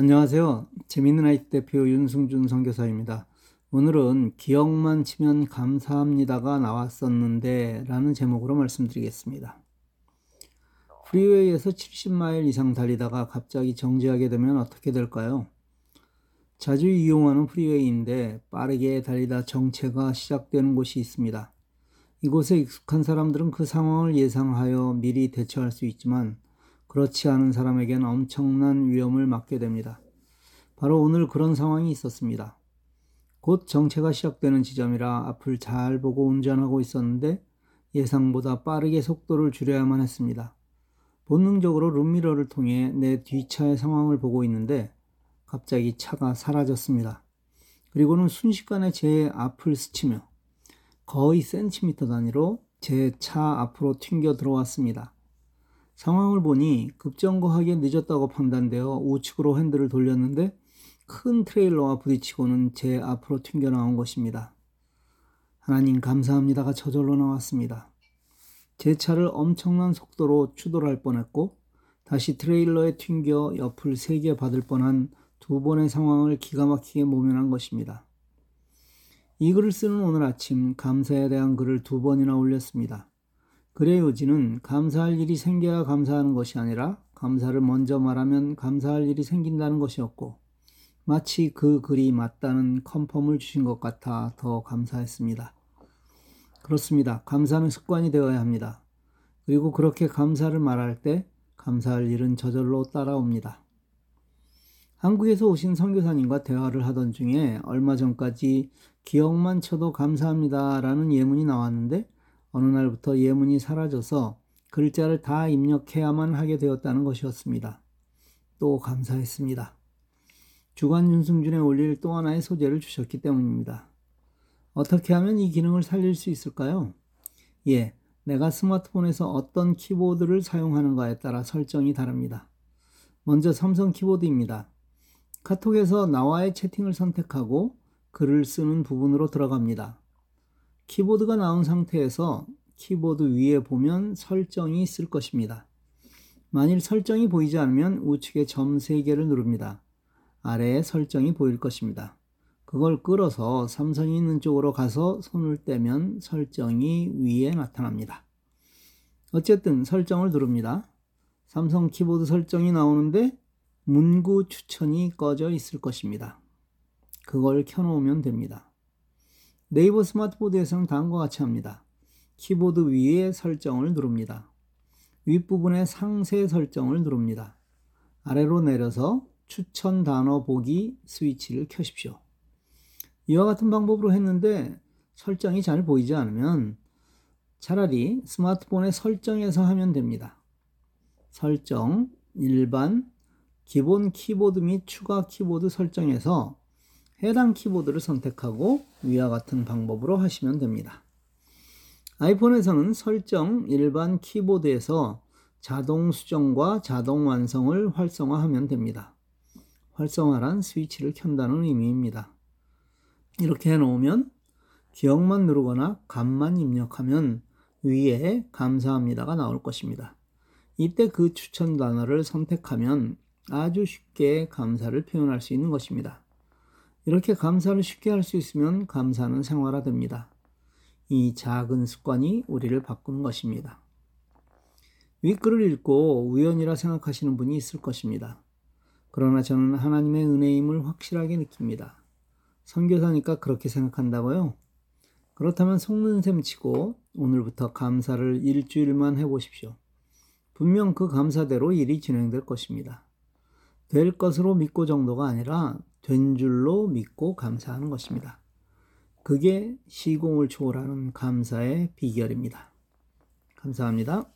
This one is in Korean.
안녕하세요. 재밌는 아이티 대표 윤승준 선교사입니다. 오늘은 기억만 치면 감사합니다가 나왔었는데 라는 제목으로 말씀드리겠습니다. 프리웨이에서 70마일 이상 달리다가 갑자기 정지하게 되면 어떻게 될까요? 자주 이용하는 프리웨이인데 빠르게 달리다 정체가 시작되는 곳이 있습니다. 이곳에 익숙한 사람들은 그 상황을 예상하여 미리 대처할 수 있지만 그렇지 않은 사람에겐 엄청난 위험을 맞게 됩니다. 바로 오늘 그런 상황이 있었습니다. 곧 정체가 시작되는 지점이라 앞을 잘 보고 운전하고 있었는데 예상보다 빠르게 속도를 줄여야만 했습니다. 본능적으로 룸미러를 통해 내 뒤차의 상황을 보고 있는데 갑자기 차가 사라졌습니다. 그리고는 순식간에 제 앞을 스치며 거의 센티미터 단위로 제 차 앞으로 튕겨 들어왔습니다. 상황을 보니 급정거하기에 늦었다고 판단되어 우측으로 핸들을 돌렸는데 큰 트레일러와 부딪히고는 제 앞으로 튕겨 나온 것입니다. 하나님 감사합니다가 저절로 나왔습니다. 제 차를 엄청난 속도로 추돌할 뻔했고 다시 트레일러에 튕겨 옆을 세게 받을 뻔한 두 번의 상황을 기가 막히게 모면한 것입니다. 이 글을 쓰는 오늘 아침 감사에 대한 글을 두 번이나 올렸습니다. 글의 요지는 감사할 일이 생겨야 감사하는 것이 아니라 감사를 먼저 말하면 감사할 일이 생긴다는 것이었고 마치 그 글이 맞다는 컨펌을 주신 것 같아 더 감사했습니다. 그렇습니다. 감사는 습관이 되어야 합니다. 그리고 그렇게 감사를 말할 때 감사할 일은 저절로 따라옵니다. 한국에서 오신 선교사님과 대화를 하던 중에 얼마 전까지 기억만 쳐도 감사합니다라는 예문이 나왔는데 어느 날부터 예문이 사라져서 글자를 다 입력해야만 하게 되었다는 것이었습니다. 또 감사했습니다. 주간 윤승준에 올릴 또 하나의 소재를 주셨기 때문입니다. 어떻게 하면 이 기능을 살릴 수 있을까요? 예, 내가 스마트폰에서 어떤 키보드를 사용하는가에 따라 설정이 다릅니다. 먼저 삼성 키보드입니다. 카톡에서 나와의 채팅을 선택하고 글을 쓰는 부분으로 들어갑니다. 키보드가 나온 상태에서 키보드 위에 보면 설정이 있을 것입니다. 만일 설정이 보이지 않으면 우측에 점 3개를 누릅니다. 아래에 설정이 보일 것입니다. 그걸 끌어서 삼성이 있는 쪽으로 가서 손을 떼면 설정이 위에 나타납니다. 어쨌든 설정을 누릅니다. 삼성 키보드 설정이 나오는데 문구 추천이 꺼져 있을 것입니다. 그걸 켜놓으면 됩니다. 네이버 스마트보드에서는 다음과 같이 합니다. 키보드 위에 설정을 누릅니다. 윗부분에 상세 설정을 누릅니다. 아래로 내려서 추천 단어 보기 스위치를 켜십시오. 이와 같은 방법으로 했는데 설정이 잘 보이지 않으면 차라리 스마트폰의 설정에서 하면 됩니다. 설정, 일반, 기본 키보드 및 추가 키보드 설정에서 해당 키보드를 선택하고 위와 같은 방법으로 하시면 됩니다. 아이폰에서는 설정 일반 키보드에서 자동 수정과 자동 완성을 활성화하면 됩니다. 활성화란 스위치를 켠다는 의미입니다. 이렇게 해놓으면 기억만 누르거나 값만 입력하면 위에 감사합니다가 나올 것입니다. 이때 그 추천 단어를 선택하면 아주 쉽게 감사를 표현할 수 있는 것입니다. 이렇게 감사를 쉽게 할 수 있으면 감사는 생활화됩니다. 이 작은 습관이 우리를 바꾸는 것입니다. 윗글을 읽고 우연이라 생각하시는 분이 있을 것입니다. 그러나 저는 하나님의 은혜임을 확실하게 느낍니다. 선교사니까 그렇게 생각한다고요? 그렇다면 속는 셈 치고 오늘부터 감사를 일주일만 해보십시오. 분명 그 감사대로 일이 진행될 것입니다. 될 것으로 믿고 정도가 아니라 된 줄로 믿고 감사하는 것입니다. 그게 시공을 초월하는 감사의 비결입니다. 감사합니다.